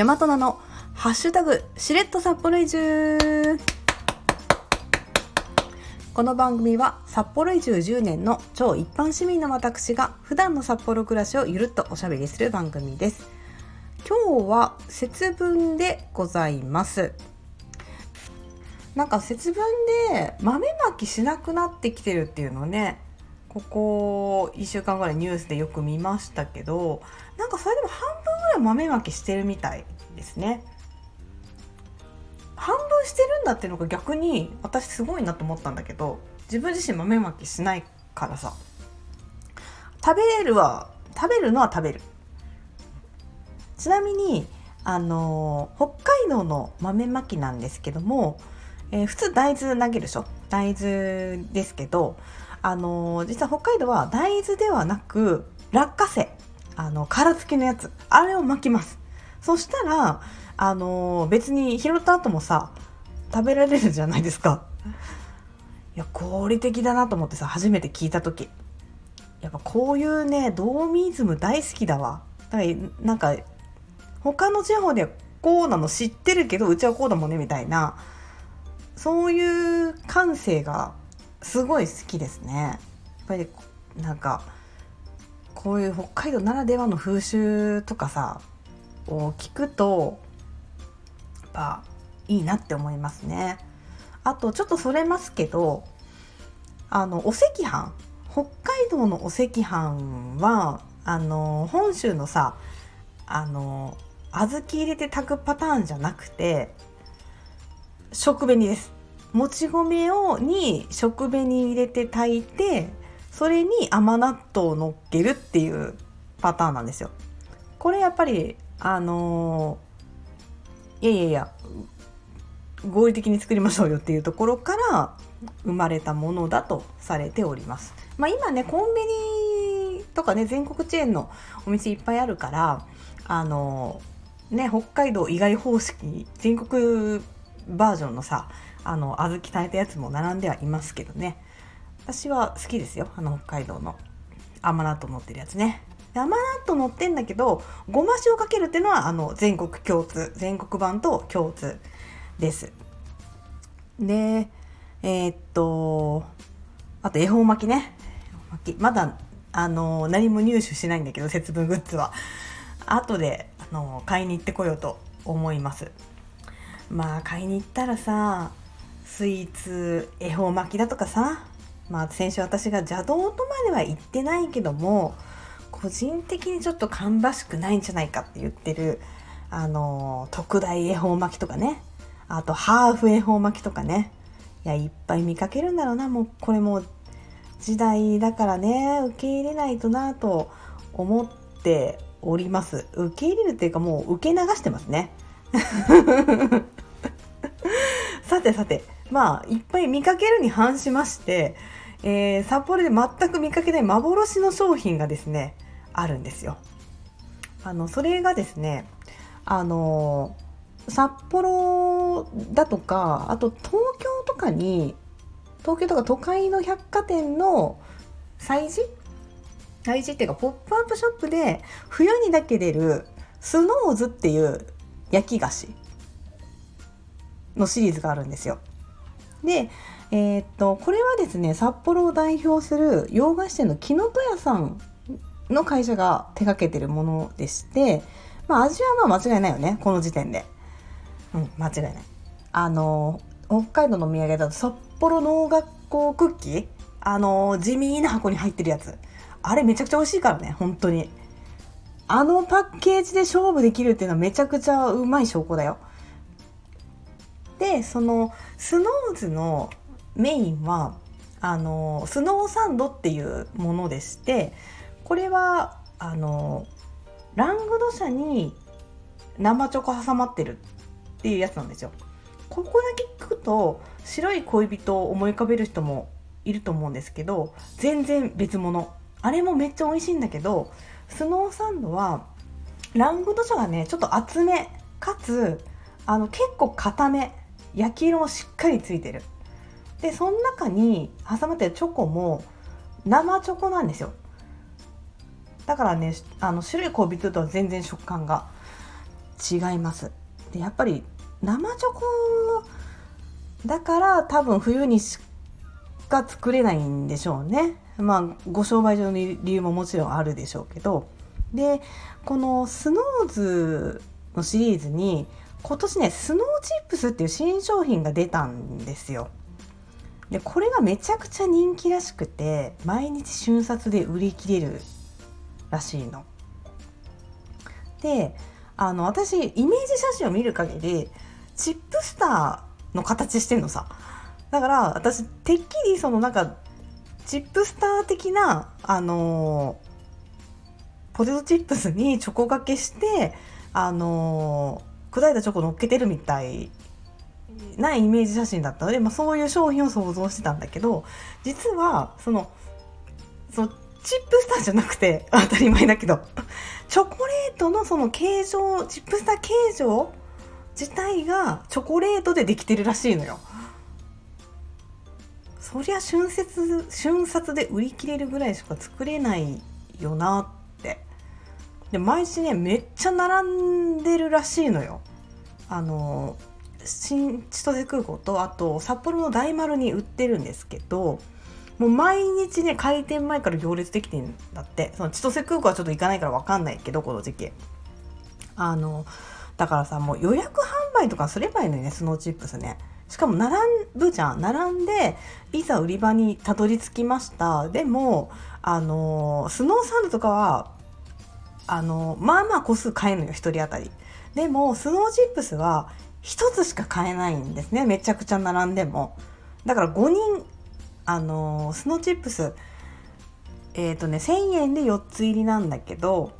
大和菜のハッシュタグしれっと札幌移住。この番組は札幌移住10年の超一般市民の私が普段の札幌暮らしをゆるっとおしゃべりする番組です。今日は節分でございます。なんか節分で豆まきしなくなってきてるっていうのね。ここ1週間ぐらいニュースでよく見ましたけどなんかそれでも半分ぐらい豆まきしてるみたいですね。半分してるんだっていうのが逆に私すごいなと思ったんだけど自分自身豆まきしないからさ。食べるは食べるのは食べる。ちなみにあの北海道の豆まきなんですけども、えー、普通大豆投げるでしょ？大豆ですけどあの実は北海道は大豆ではなく落花生あの殻付きのやつあれを巻きます。そしたらあの別に拾った後もさ食べられるじゃないですか。いや合理的だなと思ってさ初めて聞いた時。やっぱこういうねドーミーズム大好きだわ。だからなんか他の地方ではこうなの知ってるけどうちはこうだもんねみたいな。そういう感性がすごい好きですね。やっぱりなんかこういう北海道ならではの風習とかさを聞くとやっぱいいなって思いますね。あとちょっとそれますけどあのお赤飯。北海道のお赤飯はあの本州のさあの小豆入れて炊くパターンじゃなくて食紅です。もち米をに食紅入れて炊いてそれに甘納豆を乗っけるっていうパターンなんですよ。これやっぱりあのー、いやいやいや合理的に作りましょうよっていうところから生まれたものだとされております。まあ、今ねコンビニとかね全国チェーンのお店いっぱいあるからあのー、ね北海道以外方式全国バージョンのさあの小豆炊いたやつも並んではいますけどね。私は好きですよあの北海道の。甘納豆乗ってるやつね。甘納豆乗ってんだけどごま塩かけるっていうのはあの全国共通全国版と共通です。でえー、っとあと恵方巻きね。巻き。まだあの何も入手しないんだけど節分グッズは。後であの買いに行ってこようと思います。まあ買いに行ったらさスイーツ恵方巻きだとかさ。まあ先週私が邪道とまでは言ってないけども個人的にちょっと芳しくないんじゃないかって言ってるあの特大恵方巻きとかね。あとハーフ恵方巻きとかね。いやいっぱい見かけるんだろうな。もうこれも時代だからね。受け入れないとなと思っております。受け入れるっていうかもう受け流してますね。さてさて。まあいっぱい見かけるに反しまして、えー、札幌で全く見かけない幻の商品がですねあるんですよ。あのそれがですねあの札幌だとかあと東京とかに東京とか都会の百貨店の催事？催事っていうかポップアップショップで冬にだけ出るスノーズっていう焼き菓子。のシリーズがあるんですよ。で、えー、っとこれはですね札幌を代表する洋菓子店の木の戸屋さんの会社が手掛けてるものでして、まあ、味はまあ間違いないよねこの時点で。うん、間違いない。あの北海道のお土産だと札幌農学校クッキー？あの地味な箱に入ってるやつあれめちゃくちゃ美味しいからね本当にあのパッケージで勝負できるっていうのはめちゃくちゃうまい証拠だよでそのスノーズのメインはあのスノーサンドっていうものでしてこれはあのラングド社に生チョコ挟まってるっていうやつなんですよ。ここだけ聞くと白い恋人を思い浮かべる人もいると思うんですけど全然別物あれもめっちゃ美味しいんだけどスノーサンドはラングド社がねちょっと厚めかつあの結構固め焼き色もしっかりついてる。でその中に挟まってるチョコも生チョコなんですよ。だからねあの白い恋人とは全然食感が違います。でやっぱり生チョコだから多分冬にしか作れないんでしょうね。まあご商売上の理由ももちろんあるでしょうけど。でこのスノーズのシリーズに今年ねスノーチップスっていう新商品が出たんですよでこれがめちゃくちゃ人気らしくて毎日瞬殺で売り切れるらしいの。であの私イメージ写真を見る限りチップスターの形してんのさだから私てっきりそのなんかチップスター的なあのー、ポテトチップスにチョコがけしてあのー、砕いたチョコ乗っけてるみたいなイメージ写真だったので、まあ、そういう商品を想像してたんだけど実はそのそのチップスターじゃなくて 当たり前だけどチョコレートのその形状チップスター形状自体がチョコレートでできてるらしいのよ。そりゃ瞬殺瞬殺で売り切れるぐらいしか作れないよなっで毎日ねめっちゃ並んでるらしいのよ。あの新千歳空港とあと札幌の大丸に売ってるんですけどもう毎日ね開店前から行列できてんだって。その千歳空港はちょっと行かないから分かんないけどこの時期。あのだからさもう予約販売とかすればいいのにねスノーチップスね。しかも並ぶじゃん。並んでいざ売り場にたどり着きました。でもあのスノーサンドとかはあのまあまあ個数買えるのよ1人当たり。でもスノーチップスは1つしか買えないんですね。めちゃくちゃ並んでも。だから5人あのスノーチップスえっ、ー、とね1000円で4つ入りなんだけど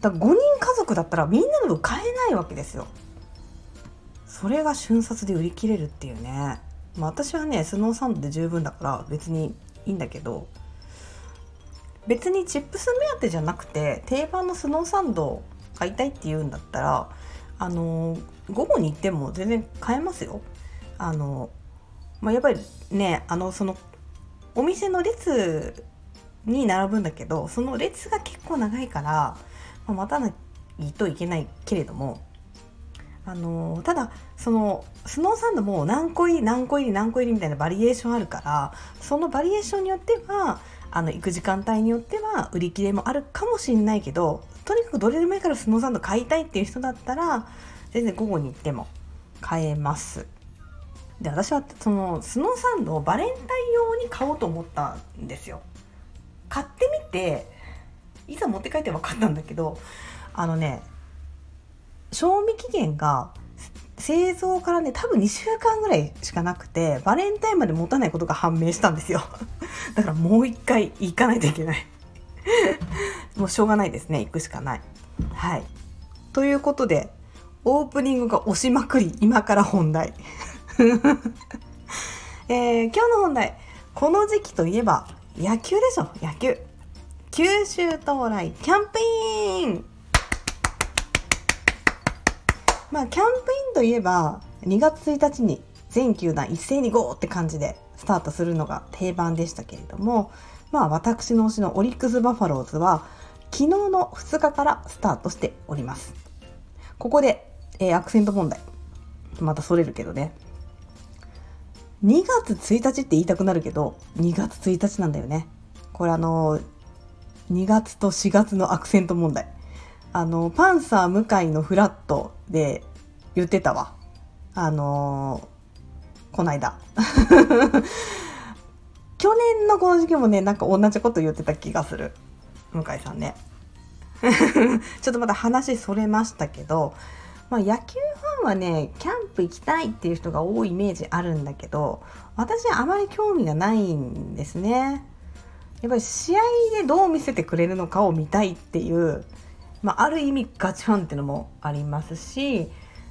だ5人家族だったらみんなの分買えないわけですよ。それが瞬殺で売り切れるっていうね、まあ、私はねスノーサンドで十分だから別にいいんだけど別にチップス目当てじゃなくて定番のスノーサンド買いたいって言うんだったらあの午後に行っても全然買えますよ。あのまあ、やっぱりねあのそのお店の列に並ぶんだけどその列が結構長いから、まあ、待たないといけないけれどもあのただそのスノーサンドも何個入り何個入り何個入りみたいなバリエーションあるからそのバリエーションによってはあの行く時間帯によっては売り切れもあるかもしれないけどとにかくどれでもいいからスノーサンド買いたいっていう人だったら全然午後に行っても買えます。で私はそのスノーサンドをバレンタイン用に買おうと思ったんですよ。買ってみていざ持って帰って分かったんだけどあのね賞味期限が製造からね多分2週間ぐらいしかなくてバレンタインまで持たないことが判明したんですよ。だからもう一回行かないといけない。もうしょうがないですね。行くしかない。はい。ということでオープニングが押しまくり今から本題。えー、今日の本題。この時期といえば野球でしょ。野球。九州到来。キャンペーンまあキャンプインといえば2月1日に全球団一斉に GO! って感じでスタートするのが定番でしたけれどもまあ私の推しのオリックス・バファローズは昨日の2日からスタートしております。ここで、えー、アクセント問題。またそれるけどね。2月1日って言いたくなるけど2月1日なんだよね。これあの2月と4月のアクセント問題。あのパンサー向井のフラットで言ってたわ。あのー、こないだ去年のこの時期もねなんか同じこと言ってた気がする。向井さんね。ちょっとまた話それましたけど、まあ、野球ファンはねキャンプ行きたいっていう人が多いイメージあるんだけど私あまり興味がないんですね。やっぱり試合でどう見せてくれるのかを見たいっていうまあ、ある意味ガチファンっていうのもありますし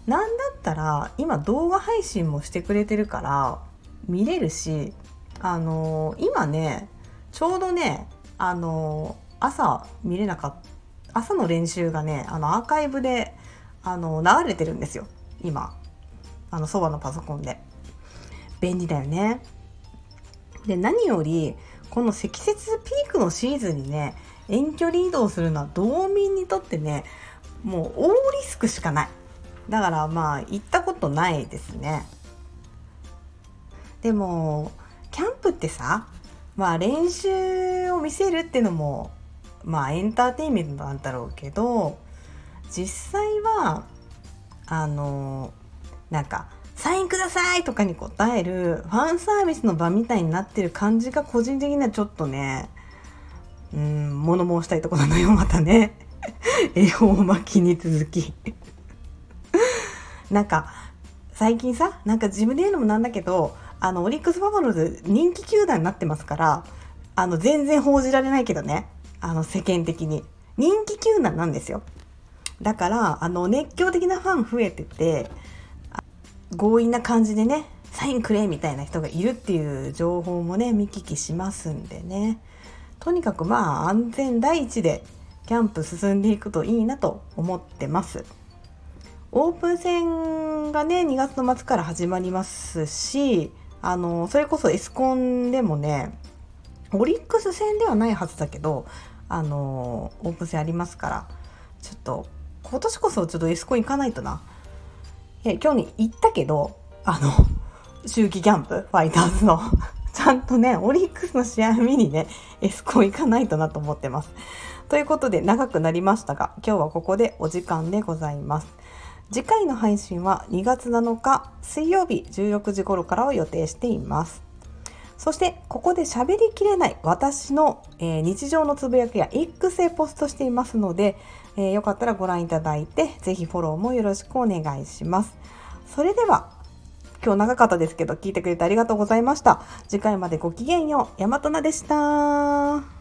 なんだったら今動画配信もしてくれてるから見れるしあのー、今ねちょうどねあのー、朝見れなかった朝の練習がねあのアーカイブであのー、流れてるんですよ。今。あのそばのパソコンで。便利だよね。で何よりこの積雪ピークのシーズンにね遠距離移動するのは道民にとってねもう大リスクしかないだからまあ行ったことないですねでもキャンプってさまあ練習を見せるっていうのもまあエンターテインメントなんだろうけど実際はあのなんか「サインください!」とかに答えるファンサービスの場みたいになってる感じが個人的にはちょっとねうん物申したいところなのよまたね。恵方巻きに続き。なんか最近さなんか自分で言うのもなんだけどあのオリックス・バファローズ人気球団になってますからあの全然報じられないけどね。あの世間的に。人気球団なんですよ。だからあの熱狂的なファン増えてて強引な感じでねサインくれみたいな人がいるっていう情報もね見聞きしますんでね。とにかくまあ安全第一でキャンプ進んでいくといいなと思ってますオープン戦がね2月の末から始まりますしあのそれこそエスコンでもねオリックス戦ではないはずだけどあのオープン戦ありますからちょっと今年こそちょっとエスコン行かないとな。いや今日に行ったけどあの 秋季キャンプファイターズのゃんとねオリックスの試合見にねエスコン行かないとなと思ってます。ということで長くなりましたが今日はここでお時間でございます。次回の配信は2月7日水曜日16時頃からを予定しています。そしてここで喋りきれない私の、えー、日常のつぶやきや X へポストしていますので、えー、よかったらご覧いただいてぜひフォローもよろしくお願いします。それでは今日長かったですけど聞いてくれてありがとうございました。次回までごきげんよう。大和なでした。